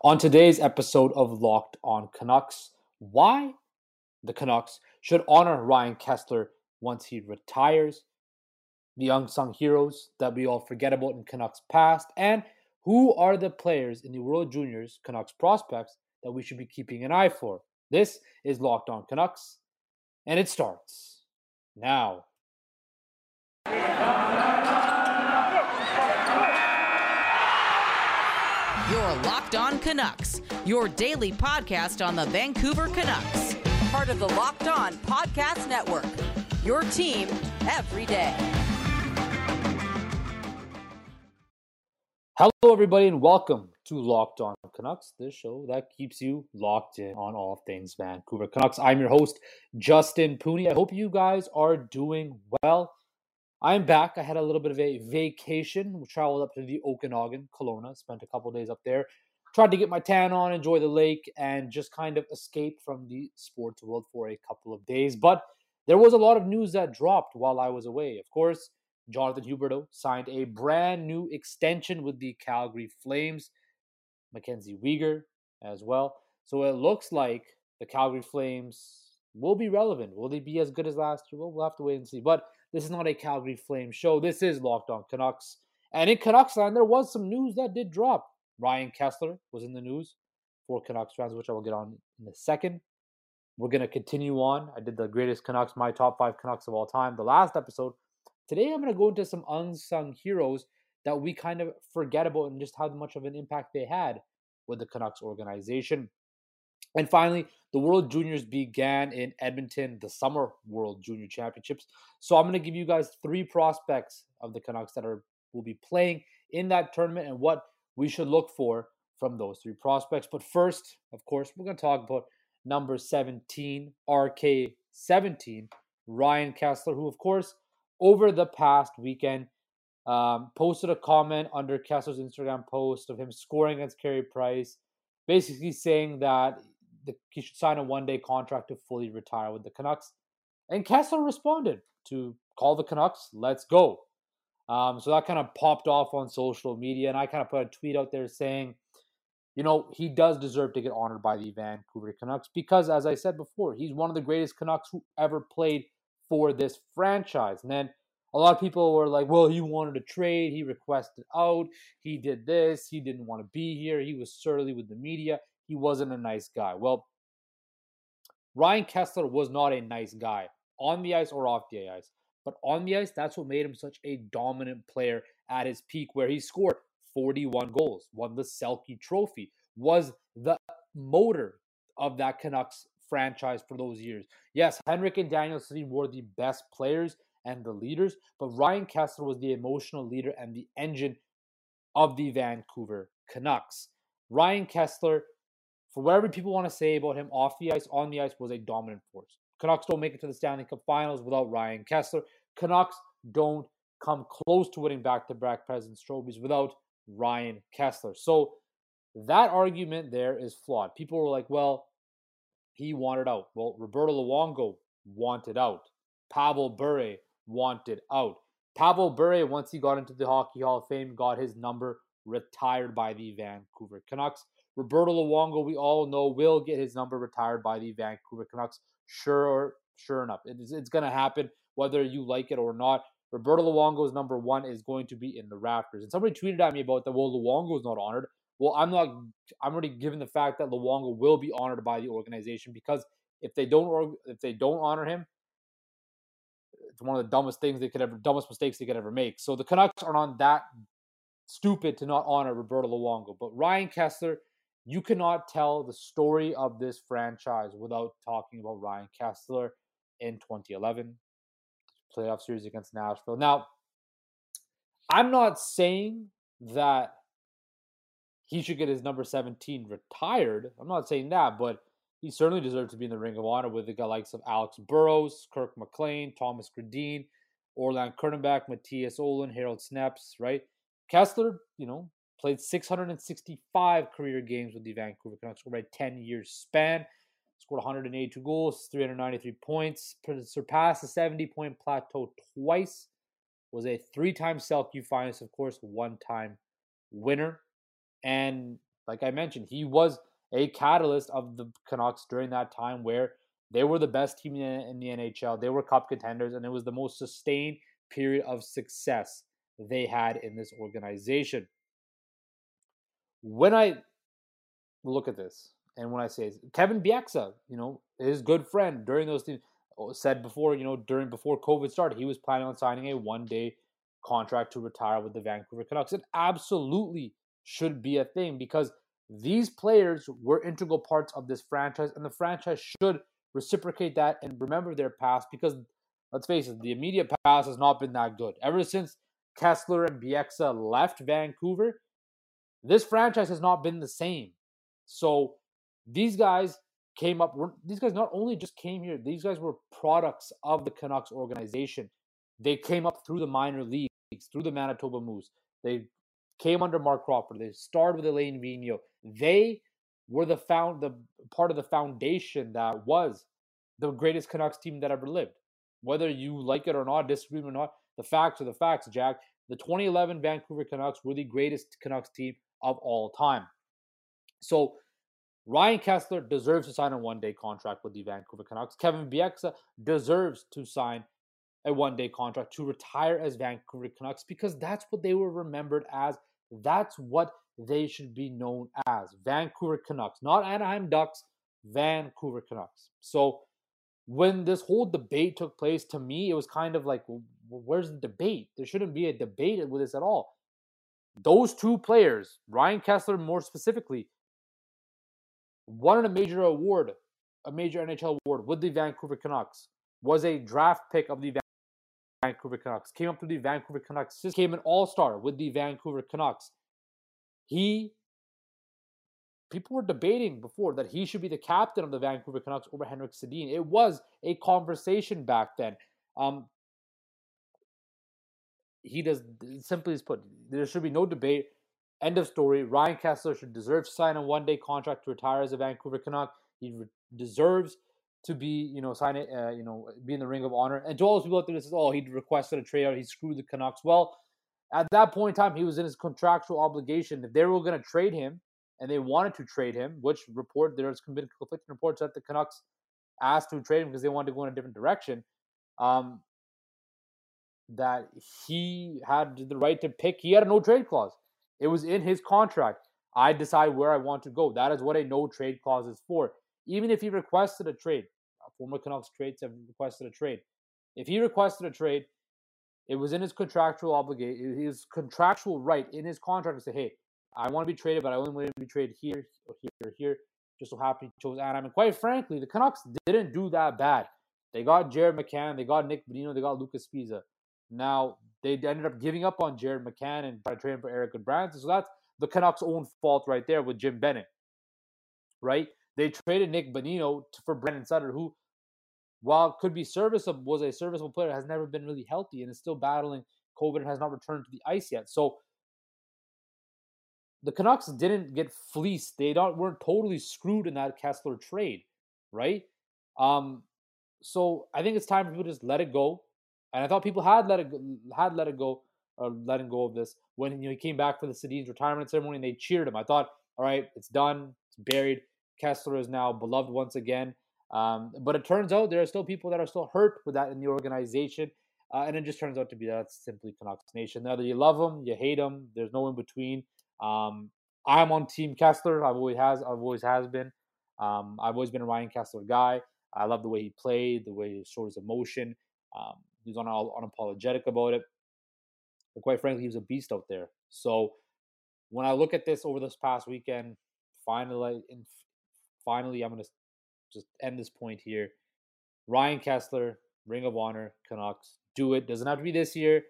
On today's episode of Locked On Canucks, why the Canucks should honor Ryan Kesler once he retires, the unsung heroes that we all forget about in Canucks past, and who are the players in the World Juniors Canucks prospects that we should be keeping an eye for. This is Locked On Canucks, and it starts now. Your Locked On Canucks, your daily podcast on the Vancouver Canucks. Part of the Locked On Podcast Network. Your team every day. Hello, everybody, and welcome to Locked On Canucks, the show that keeps you locked in on all things Vancouver Canucks. I'm your host, Justin Pooney. I hope you guys are doing well. I'm back. I had a little bit of a vacation. We traveled up to the Okanagan, Kelowna, spent a couple days up there. Tried to get my tan on, enjoy the lake, and just kind of escape from the sports world for a couple of days. But there was a lot of news that dropped while I was away. Of course, Jonathan Huberdeau signed a brand new extension with the Calgary Flames. Mackenzie Weegar as well. So it looks like the Calgary Flames will be relevant. Will they be as good as last year? Well, we'll have to wait and see. But this is not a Calgary Flames show. This is Locked On Canucks. And in Canucks land, there was some news that did drop. Ryan Kesler was in the news for Canucks fans, which I will get on in a second. We're going to continue on. I did the greatest Canucks, my top five Canucks of all time, the last episode. Today, I'm going to go into some unsung heroes that we kind of forget about and just how much of an impact they had with the Canucks organization. And finally, the World Juniors began in Edmonton, the Summer World Junior Championships. So I'm going to give you guys three prospects of the Canucks that are will be playing in that tournament and what we should look for from those three prospects. But first, of course, we're going to talk about number 17, RK17, Ryan Kesler, who, of course, over the past weekend um, posted a comment under Kesler's Instagram post of him scoring against Carey Price, basically saying that the, he should sign a one day contract to fully retire with the Canucks. And Kesler responded to call the Canucks, let's go. Um, so that kind of popped off on social media, and I kind of put a tweet out there saying, you know, he does deserve to get honored by the Vancouver Canucks because, as I said before, he's one of the greatest Canucks who ever played for this franchise. And then a lot of people were like, well, he wanted to trade, he requested out, he did this, he didn't want to be here, he was surly with the media he wasn't a nice guy. Well, Ryan Kesler was not a nice guy on the ice or off the ice. But on the ice, that's what made him such a dominant player at his peak, where he scored 41 goals, won the Selke Trophy, was the motor of that Canucks franchise for those years. Yes, Henrik and Daniel Sedin were the best players and the leaders, but Ryan Kesler was the emotional leader and the engine of the Vancouver Canucks. Ryan Kesler for whatever people want to say about him off the ice, on the ice, was a dominant force. Canucks don't make it to the Stanley Cup Finals without Ryan Kesler. Canucks don't come close to winning back-to-back President's trophies without Ryan Kesler. So that argument there is flawed. People were like, "Well, he wanted out." Well, Roberto Luongo wanted out. Pavel Bure wanted out. Pavel Bure, once he got into the Hockey Hall of Fame, got his number retired by the Vancouver Canucks. Roberto Luongo, we all know, will get his number retired by the Vancouver Canucks. Sure, sure enough, it's, it's going to happen whether you like it or not. Roberto Luongo's number one is going to be in the Raptors. And somebody tweeted at me about that. Well, Luongo's not honored. Well, I'm not. I'm already given the fact that Luongo will be honored by the organization because if they don't, if they don't honor him, it's one of the dumbest things they could ever, dumbest mistakes they could ever make. So the Canucks are not that stupid to not honor Roberto Luongo. But Ryan Kesler you cannot tell the story of this franchise without talking about Ryan Kesler in 2011 playoff series against Nashville. Now, I'm not saying that he should get his number 17 retired. I'm not saying that, but he certainly deserves to be in the Ring of Honor with the likes of Alex Burrows, Kirk McLean, Thomas Gradin, Orland Kurtenbach, Mattias Ohlund, Harold Snepsts, right? Kesler, you know, Played 665 career games with the Vancouver Canucks over a 10 year span. Scored 182 goals, 393 points, surpassed the 70 point plateau twice. Was a three time Selke finalist, of course, one time winner. And Like I mentioned, he was a catalyst of the Canucks during that time where they were the best team in the NHL. They were cup contenders, and it was the most sustained period of success they had in this organization. When I look at this, and when I say Kevin Bieksa, you know, his good friend during those teams oh, uh, said before, you know, during before COVID started, he was planning on signing a one day contract to retire with the Vancouver Canucks. It absolutely should be a thing because these players were integral parts of this franchise, and the franchise should reciprocate that and remember their past because let's face it, the immediate past has not been that good. Ever since Kesler and Bieksa left Vancouver, this franchise has not been the same. So these guys came up. These guys not only just came here; these guys were products of the Canucks organization. They came up through the minor leagues, through the Manitoba Moose. They came under Marc Crawford. They started with Alain Vigneault. They were the found the part of the foundation that was the greatest Canucks team that ever lived. Whether you like it or not, disagree or not, the facts are the facts, Jack. The 2011 Vancouver Canucks were the greatest Canucks team of all time. So Ryan Kesler deserves to sign a one day contract with the Vancouver Canucks. Kevin Bieksa deserves to sign a one day contract to retire as Vancouver Canucks because that's what they were remembered as. That's what they should be known as Vancouver Canucks, not Anaheim Ducks, Vancouver Canucks. So when this whole debate took place, to me, it was kind of like, well, where's the debate? There shouldn't be a debate with this at all. Those two players, Ryan Kesler more specifically, won a major award, a major NHL award with the Vancouver Canucks, was a draft pick of the Vancouver Canucks, came up to the Vancouver Canucks, became an all star with the Vancouver Canucks. He, people were debating before that he should be the captain of the Vancouver Canucks over Henrik Sedin. It was a conversation back then. Um, he does simply put, there should be no debate. End of story. Ryan Kesler should deserve to sign a one day contract to retire as a Vancouver Canuck. He re- deserves to be, you know, sign it, uh, you know, be in the ring of honor. And to all those people out there that says, oh, he requested a trade out, he screwed the Canucks. Well, at that point in time, he was in his contractual obligation. If they were going to trade him and they wanted to trade him, which report there's been conflicting reports that the Canucks asked to trade him because they wanted to go in a different direction. Um, that he had the right to pick. He had a no trade clause. It was in his contract. I decide where I want to go. That is what a no trade clause is for. Even if he requested a trade, uh, former Canucks trades have requested a trade. If he requested a trade, it was in his contractual obligation, his contractual right in his contract to say, "Hey, I want to be traded, but I only want to be traded here, here, or here." Just so happy he chose Anaheim. And quite frankly, the Canucks didn't do that bad. They got Jared McCann, they got Nick Bonino, they got Lucas Sbisa. Now they ended up giving up on Jared McCann and trying to trade him for Erik Gudbranson. So that's the Canucks' own fault right there with Jim Benning. Right? They traded Nick Bonino for Brandon Sutter, who, while could be serviceable, was a serviceable player, has never been really healthy and is still battling COVID and has not returned to the ice yet. So the Canucks didn't get fleeced. They don't weren't totally screwed in that Kesler trade, right? Um, so I think it's time for people to just let it go. And I thought people had let it had let it go or letting go of this when he came back for the Sedin's retirement ceremony and they cheered him. I thought, all right, it's done, it's buried. Kesler is now beloved once again. Um, but it turns out there are still people that are still hurt with that in the organization. Uh, and it just turns out to be that's simply Canucks Nation. You love them, you hate them. There's no in between. Um, I'm on Team Kesler. I've always has. I've always has been. Um, I've always been a Ryan Kesler guy. I love the way he played, the way he showed his emotion. Um, He's un- unapologetic about it. But quite frankly, he was a beast out there. So when I look at this over this past weekend, finally, in, finally, I'm gonna just end this point here. Ryan Kesler, Ring of Honor, Canucks, do it. Doesn't have to be this year,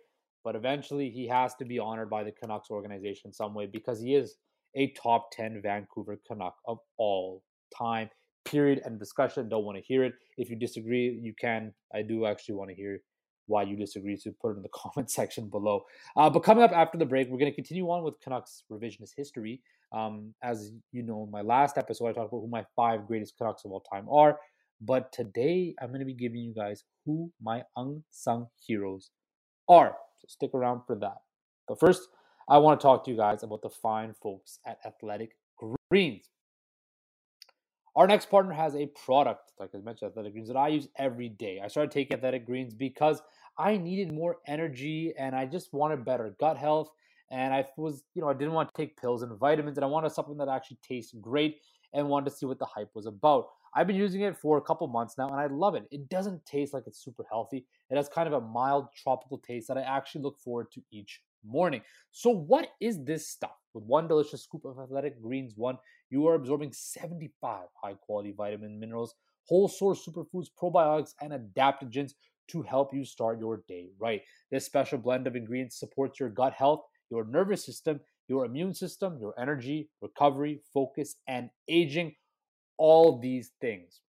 but eventually he has to be honored by the Canucks organization some way because he is a top 10 Vancouver Canuck of all time. Period and discussion. Don't want to hear it. If you disagree, you can. I do actually want to hear why you disagree, so put it in the comment section below. Uh, but coming up after the break, we're going to continue on with Canucks revisionist history. Um, as you know, in my last episode, I talked about who my five greatest Canucks of all time are. But today, I'm going to be giving you guys who my unsung heroes are. So stick around for that. But first, I want to talk to you guys about the fine folks at Athletic Greens. Our next partner has a product, like I mentioned, Athletic Greens, that I use every day. I started taking Athletic Greens because I needed more energy and I just wanted better gut health. And I was, you know, I didn't want to take pills and vitamins, and I wanted something that actually tastes great and wanted to see what the hype was about. I've been using it for a couple months now and I love it. It doesn't taste like it's super healthy. It has kind of a mild tropical taste that I actually look forward to each morning. So, what is this stuff? With one delicious scoop of Athletic Greens 1, you are absorbing 75 high quality vitamin minerals, whole source superfoods, probiotics, and adaptogens to help you start your day right. This special blend of ingredients supports your gut health, your nervous system, your immune system, your energy, recovery, focus, and aging. All these things.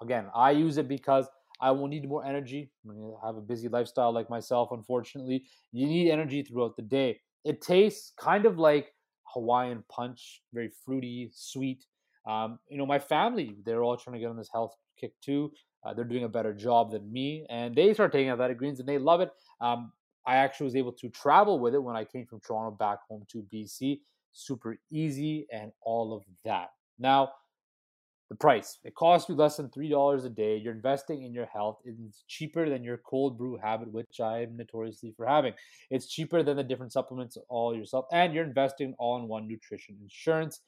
Again, I use it because I will need more energy. I have a busy lifestyle like myself, unfortunately. You need energy throughout the day. It tastes kind of like Hawaiian punch, very fruity, sweet. Um, you know, my family, they're all trying to get on this health kick too. Uh, they're doing a better job than me, and they start taking athletic greens and they love it. Um, I actually was able to travel with it when I came from Toronto back home to BC. Super easy and all of that. Now, the price. It costs you less than $3 a day. You're investing in your health. It's cheaper than your cold brew habit, which I am notoriously for having. It's cheaper than the different supplements all yourself, and you're investing all in one nutrition insurance.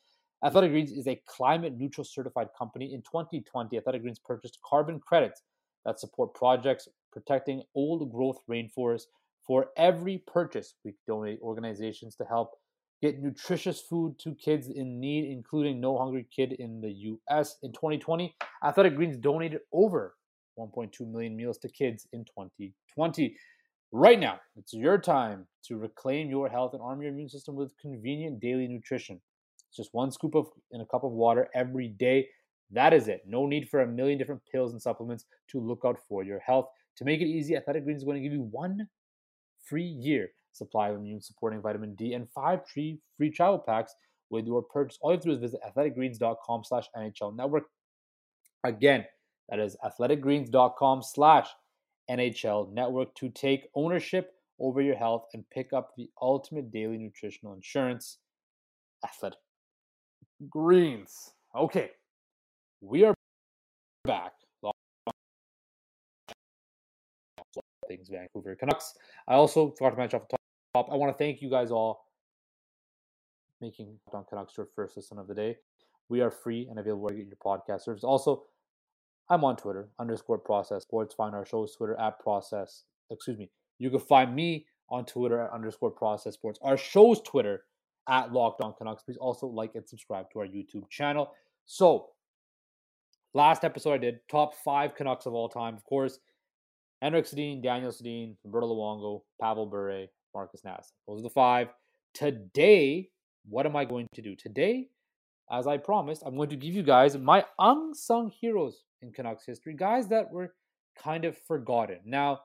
Athletic Greens is a climate neutral certified company. In 2020, Athletic Greens purchased carbon credits that support projects protecting old growth rainforests. For every purchase, we donate organizations to help get nutritious food to kids in need, including No Hungry Kid in the US. In 2020, Athletic Greens donated over 1.2 million meals to kids in 2020. Right now, it's your time to reclaim your health and arm your immune system with convenient daily nutrition. It's just one scoop of in a cup of water every day. That is it. No need for a million different pills and supplements to look out for your health. To make it easy, Athletic Greens is going to give you one free year supply of immune supporting vitamin D and five free free travel packs with your purchase. All you have to do is visit athleticgreens.com slash NHL network. Again, that is athleticgreens.com slash NHL network to take ownership over your health and pick up the ultimate daily nutritional insurance. Athletic Greens. Okay, we are back. Things Vancouver Canucks. I also forgot to mention off the top. Uh, I want to thank you guys all making Don Canucks your first listen of the day. We are free and available to get your podcast service. Also, I'm on Twitter underscore process sports. Find our show's Twitter at process. Excuse me. You can find me on Twitter at underscore process sports. Our show's Twitter at Locked On Canucks. Please also like and subscribe to our YouTube channel. So, last episode I did top five Canucks of all time. Of course, Henrik Sedin, Daniel Sedin, Roberto Luongo, Pavel Bure, Marcus Nass. Those are the five. Today, what am I going to do? Today, as I promised, I'm going to give you guys my unsung heroes in Canucks history, guys that were kind of forgotten. Now,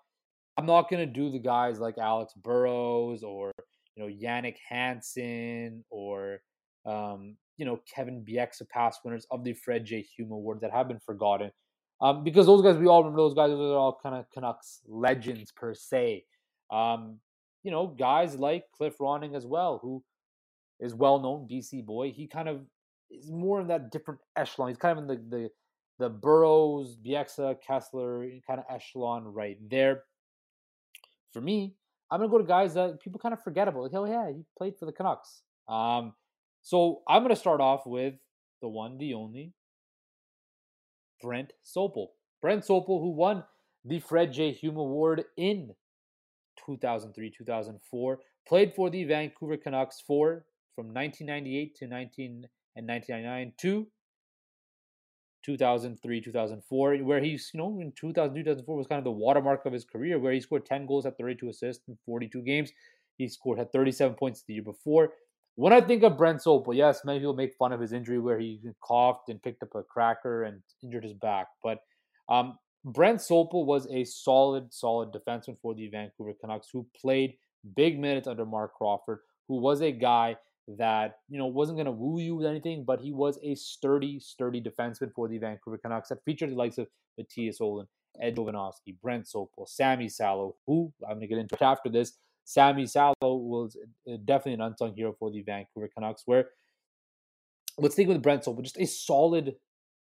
I'm not going to do the guys like Alex Burrows or you know Jannik Hansen or um, you know Kevin Bieksa, past winners of the Fred J. Hume Award that have been forgotten. Um, because those guys, we all remember those guys. Those are all kind of Canucks legends per se. Um, you know, guys like Cliff Ronning as well, who is well known BC boy. He kind of is more in that different echelon. He's kind of in the the the Burrows, Bieksa, Kesler kind of echelon right there. For me, I'm gonna go to guys that people kind of forget about. Like, oh yeah, he played for the Canucks. Um, so I'm gonna start off with the one, the only, Brent Sopel. Brent Sopel, who won the Fred J. Hume Award in 2003 2004, played for the Vancouver Canucks for from 1998 to 19 and 1999 to 2003 2004 where he's you know in 2000 2004 was kind of the watermark of his career where he scored 10 goals at 32 assists in 42 games. He scored had 37 points the year before. When i think of brent sopel yes many people make fun of his injury where he coughed and picked up a cracker and injured his back but um, brent sopel was a solid solid defenseman for the vancouver canucks who played big minutes under Marc crawford who was a guy that you know wasn't going to woo you with anything, but he was a sturdy, sturdy defenseman for the Vancouver Canucks that featured the likes of Mattias Ohlund, Ed Jovanovski, Brent Sopel, Sami Salo, who I'm going to get into after this. Sami Salo was uh, definitely an unsung hero for the Vancouver Canucks, where let's think with Brent Sopel, just a solid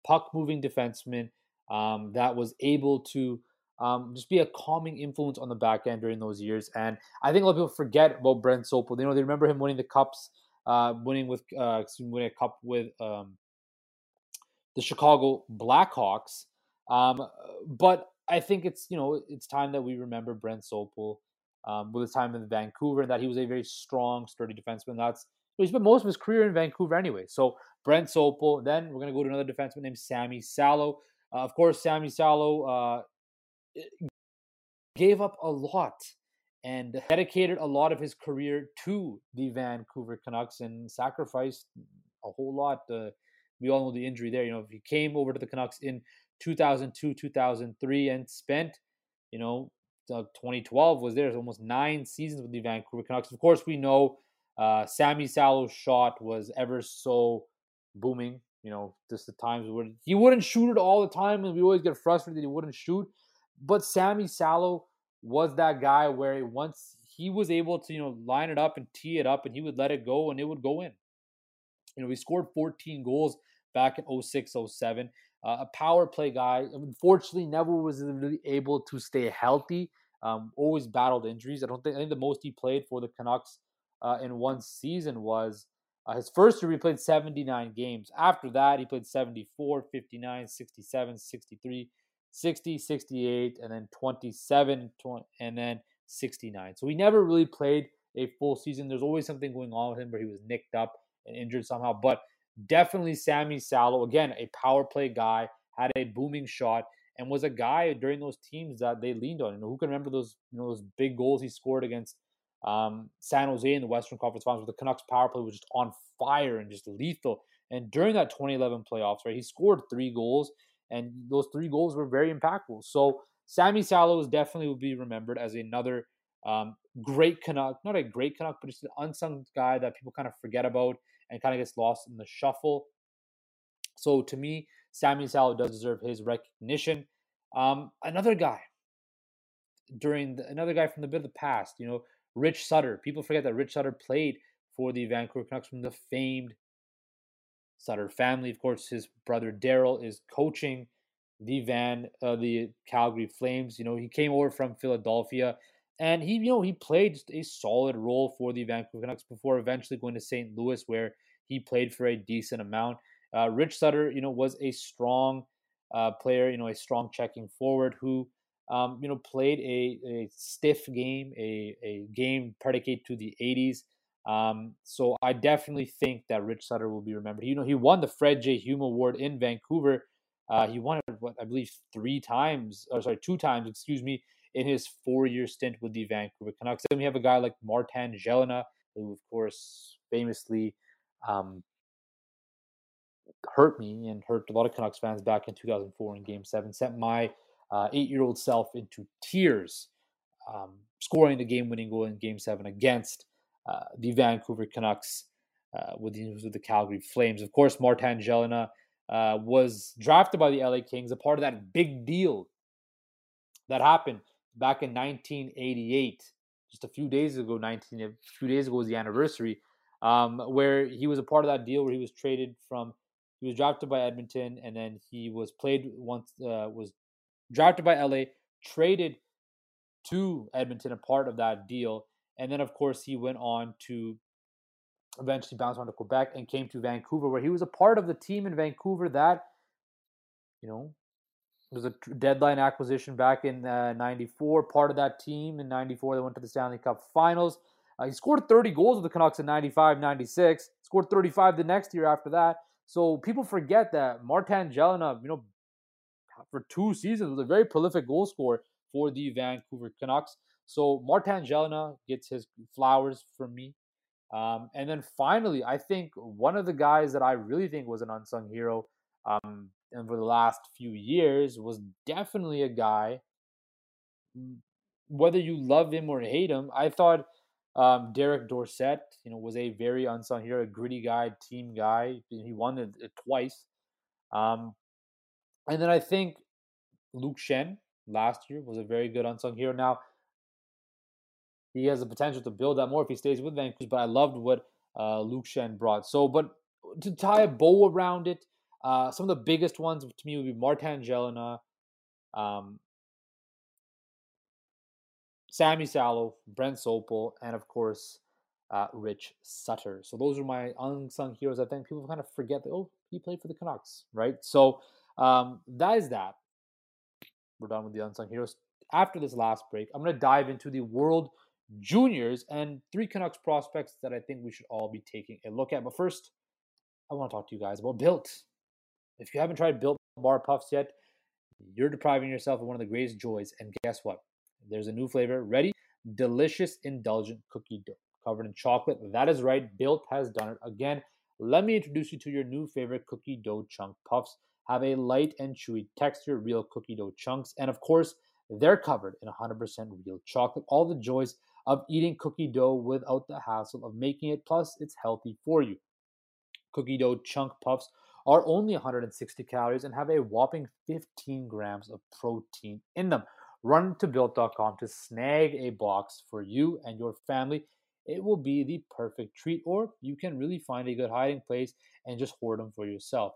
puck moving defenseman um, that was able to um, just be a calming influence on the back end during those years. And I think a lot of people forget about Brent Sopel. You know, they remember him winning the cups, uh, winning with uh, winning a cup with um, the Chicago Blackhawks. Um, but I think it's you know it's time that we remember Brent Sopel um, with his time in Vancouver and that he was a very strong, sturdy defenseman. That's he spent most of his career in Vancouver anyway. So Brent Sopel. Then we're gonna go to another defenseman named Sami Salo. Uh, of course, Sami Salo uh, gave up a lot and dedicated a lot of his career to the Vancouver Canucks and sacrificed a whole lot. Uh, we all know the injury there. You know, he came over to the Canucks in 2002, 2003, and spent, you know, 2012 was there. almost nine seasons with the Vancouver Canucks. Of course, we know uh, Sami Salo's shot was ever so booming. You know, just the times where he wouldn't shoot it all the time, and we always get frustrated that he wouldn't shoot. But Sami Salo was that guy where once he was able to, you know, line it up and tee it up, and he would let it go, and it would go in. You know, he scored 14 goals back in 06, 07. Uh, a power play guy. Unfortunately, never was really able to stay healthy. Um, always battled injuries. I don't think I think the most he played for the Canucks uh, in one season was uh, his first year. He played 79 games. After that, he played 74, 59, 67, 63, 60, 68, and then 27, 20, and then 69. So he never really played a full season. There's always something going on with him where he was nicked up and injured somehow. But definitely Sami Salo, again, a power play guy, had a booming shot, and was a guy during those teams that they leaned on. You know, who can remember those, you know, those big goals he scored against um, San Jose in the Western Conference Finals, where the Canucks power play was just on fire and just lethal. And during that 2011 playoffs, right, he scored three goals, and those three goals were very impactful. So Sami Salo is definitely will be remembered as another um, great Canuck, not a great Canuck, but just an unsung guy that people kind of forget about and kind of gets lost in the shuffle. So to me, Sami Salo does deserve his recognition. Um, another guy during the, another guy from the bit of the past, you know, Rich Sutter. People forget that Rich Sutter played for the Vancouver Canucks from the famed Sutter family. Of course, his brother Daryl is coaching the Van, uh, the Calgary Flames. You know, he came over from Philadelphia, and he, you know, he played just a solid role for the Vancouver Canucks before eventually going to St. Louis, where he played for a decent amount. Uh, Rich Sutter, you know, was a strong uh, player, you know, a strong checking forward who, um, you know, played a, a stiff game, a, a game predicated to the 80s. Um, so I definitely think that Rich Sutter will be remembered. You know, he won the Fred J. Hume Award in Vancouver. Uh, he won it, what I believe, three times, or sorry, two times, excuse me, in his four-year stint with the Vancouver Canucks. Then we have a guy like Martin Gelinas, who, of course, famously um, hurt me and hurt a lot of Canucks fans back in 2004 in Game Seven. Sent my uh, eight-year-old self into tears, um, scoring the game-winning goal in Game Seven against uh, the Vancouver Canucks uh, with the with the Calgary Flames. Of course, Martin Gelinas uh, was drafted by the LA Kings, a part of that big deal that happened back in 1988. Just a few days ago, 19 a few days ago was the anniversary, um, where he was a part of that deal where he was traded from he was drafted by Edmonton, and then he was played once uh, was drafted by LA, traded to Edmonton, a part of that deal, and then of course he went on to eventually bounce on to Quebec and came to Vancouver, where he was a part of the team in Vancouver that, you know, was a deadline acquisition back in uh, 94, part of that team in 94 that went to the Stanley Cup finals. Uh, he scored 30 goals with the Canucks in 95 96, scored 35 the next year after that. So people forget that Martin Gelinas, you know, for two seasons was a very prolific goal scorer for the Vancouver Canucks. So Martin Gelinas gets his flowers from me. Um, and then finally, I think one of the guys that I really think was an unsung hero um, and for the last few years was definitely a guy, whether you love him or hate him, I thought um, Derek Dorsett, you know, was a very unsung hero, a gritty guy, team guy. He won it, it twice. Um, and then I think Luke Schenn last year was a very good unsung hero. Now, he has the potential to build that more if he stays with Vancouver, but I loved what uh, Luke Schenn brought. So, but to tie a bow around it, uh, some of the biggest ones to me would be Martin Gelinas, um, Sami Salo, Brent Sopel, and of course, uh, Rich Sutter. So those are my unsung heroes. I think people kind of forget that, oh, he played for the Canucks, right? So um, that is that. We're done with the unsung heroes. After this last break, I'm going to dive into the World Juniors and three Canucks prospects that I think we should all be taking a look at. But first, I want to talk to you guys about Built. If you haven't tried Built Bar Puffs yet, you're depriving yourself of one of the greatest joys. And guess what? There's a new flavor ready delicious, indulgent cookie dough covered in chocolate. That is right, Built has done it again. Let me introduce you to your new favorite cookie dough chunk puffs. Have a light and chewy texture, real cookie dough chunks, and of course, they're covered in 100% real chocolate. All the joys of eating cookie dough without the hassle of making it, plus, it's healthy for you. Cookie dough chunk puffs are only 160 calories and have a whopping 15 grams of protein in them. Run to built.com to snag a box for you and your family it will be the perfect treat, or you can really find a good hiding place and just hoard them for yourself.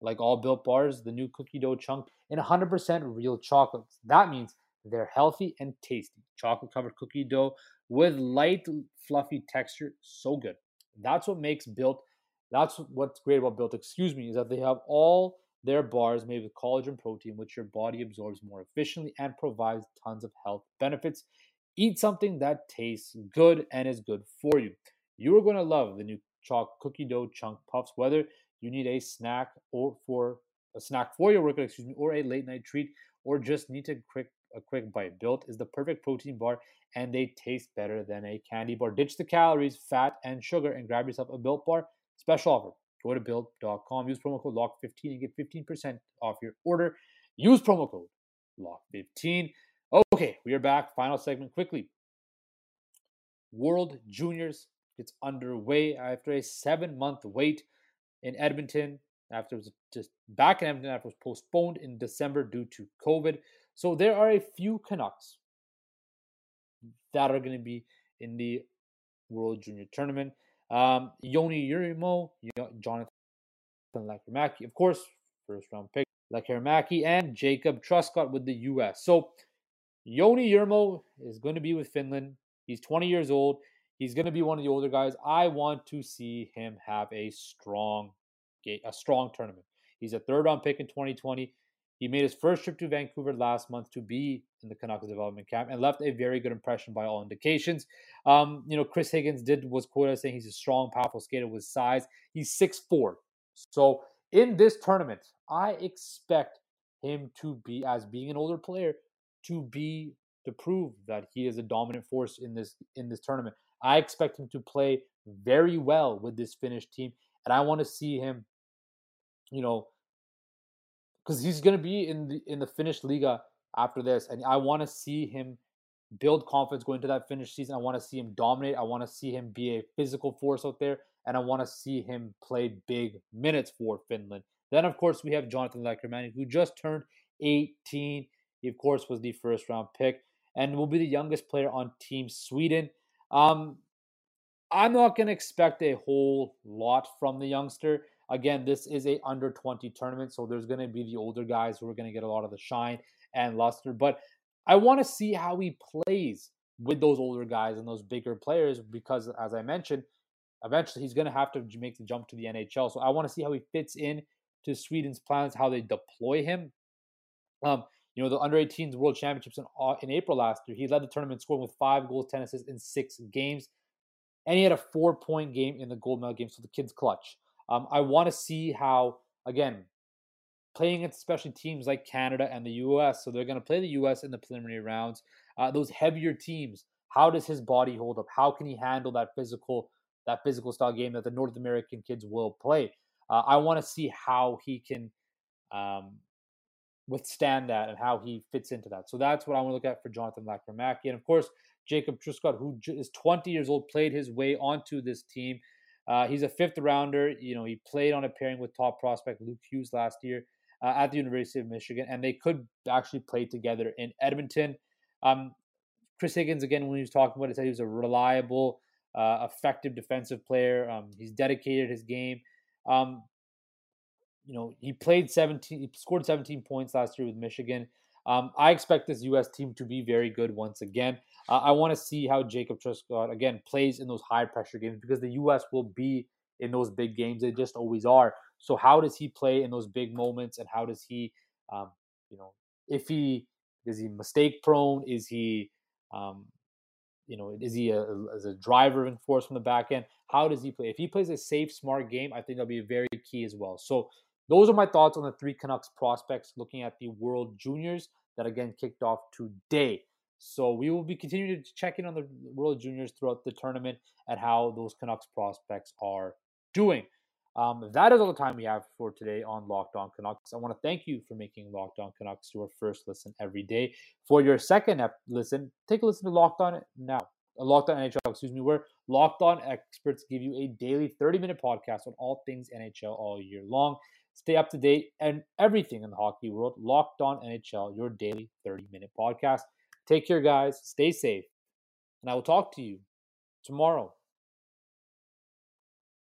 Like all built bars, the new cookie dough chunk in 100% real chocolate. That means they're healthy and tasty. Chocolate covered cookie dough with light, fluffy texture. So good. That's what makes Built. That's what's great about Built, excuse me, is that they have all their bars made with collagen protein, which your body absorbs more efficiently and provides tons of health benefits. Eat something that tastes good and is good for you. You are going to love the new chalk cookie dough chunk puffs, whether you need a snack or for a snack for your workout, excuse me, or a late night treat, or just need a quick a quick bite. Built is the perfect protein bar, and they taste better than a candy bar. Ditch the calories, fat, and sugar, and grab yourself a Built bar. Special offer. Go to built.com. Use promo code LOCK15 and get 15% off your order. Use promo code LOCK15. Okay, we are back. Final segment quickly. World Juniors gets underway after a seven month wait in Edmonton. After it was just back in Edmonton after it was postponed in December due to COVID. So there are a few Canucks that are going to be in the World Junior Tournament. Um, Joni Jurmo, Jonathan Lekkerimäki, of course, first round pick, Lekkerimäki, and Jacob Truscott with the U.S. So Joni Jurmo is going to be with Finland. He's 20 years old. He's going to be one of the older guys. I want to see him have a strong a strong tournament. He's a third round pick in 2020. He made his first trip to Vancouver last month to be in the Canucks development camp and left a very good impression by all indications. Um, you know, Chris Higgins did was quoted as saying he's a strong, powerful skater with size. He's 6'4. So in this tournament, I expect him to be as being an older player to be to prove that he is a dominant force in this in this tournament. I expect him to play very well with this Finnish team, and I want to see him, you know, because he's going to be in the in the Finnish Liiga after this, and I want to see him build confidence going into that Finnish season. I want to see him dominate. I want to see him be a physical force out there, and I want to see him play big minutes for Finland. Then, of course, we have Jonathan Lekkerimäki, who just turned 18. He, of course, was the first round pick and will be the youngest player on Team Sweden. Um, I'm not going to expect a whole lot from the youngster. Again, this is a under 20 tournament, so there's going to be the older guys who are going to get a lot of the shine and luster. But I want to see how he plays with those older guys and those bigger players because, as I mentioned, eventually he's going to have to make the jump to the NHL. So I want to see how he fits in to Sweden's plans, how they deploy him. Um, you know, the under 18s World Championships in, in April last year, he led the tournament scoring with five goals, 10 assists in six games. And he had a four point game in the gold medal game. So the kid's clutch. Um, I want to see how, again, playing against especially teams like Canada and the US. So they're going to play the US in the preliminary rounds. Uh, those heavier teams, how does his body hold up? How can he handle that physical, that physical style game that the North American kids will play? Uh, I want to see how he can um, withstand that and how he fits into that. So that's what I want to look at for Jonathan Lekkerimäki. And of course, Jacob Truscott, who is 20 years old, played his way onto this team. Uh, he's a fifth rounder. You know, he played on a pairing with top prospect Luke Hughes last year uh, at the University of Michigan, and they could actually play together in Edmonton. Um, Chris Higgins, again, when he was talking about it, said he was a reliable uh, effective defensive player. Um, he's dedicated his game. Um, you know, he played 17, he scored 17 points last year with Michigan. Um, I expect this U.S. team to be very good once again. Uh, I want to see how Jacob Truscott again plays in those high pressure games because the U.S. will be in those big games. They just always are. So how does he play in those big moments, and how does he, um, you know, if he is he mistake prone? Is he, um, you know, is he a, as a driver and force from the back end? How does he play? If he plays a safe, smart game, I think that'll be very key as well. So those are my thoughts on the three Canucks prospects looking at the World Juniors that again kicked off today. So we will be continuing to check in on the World Juniors throughout the tournament and how those Canucks prospects are doing. Um, that is all the time we have for today on Locked On Canucks. I want to thank you for making Locked On Canucks your first listen every day. For your second ep- listen, take a listen to Locked On now. Uh, Locked On NHL, excuse me, where Locked On experts give you a daily 30 minute podcast on all things NHL all year long. Stay up to date and everything in the hockey world. Locked On NHL, your daily 30 minute podcast. Take care, guys. Stay safe. And I will talk to you tomorrow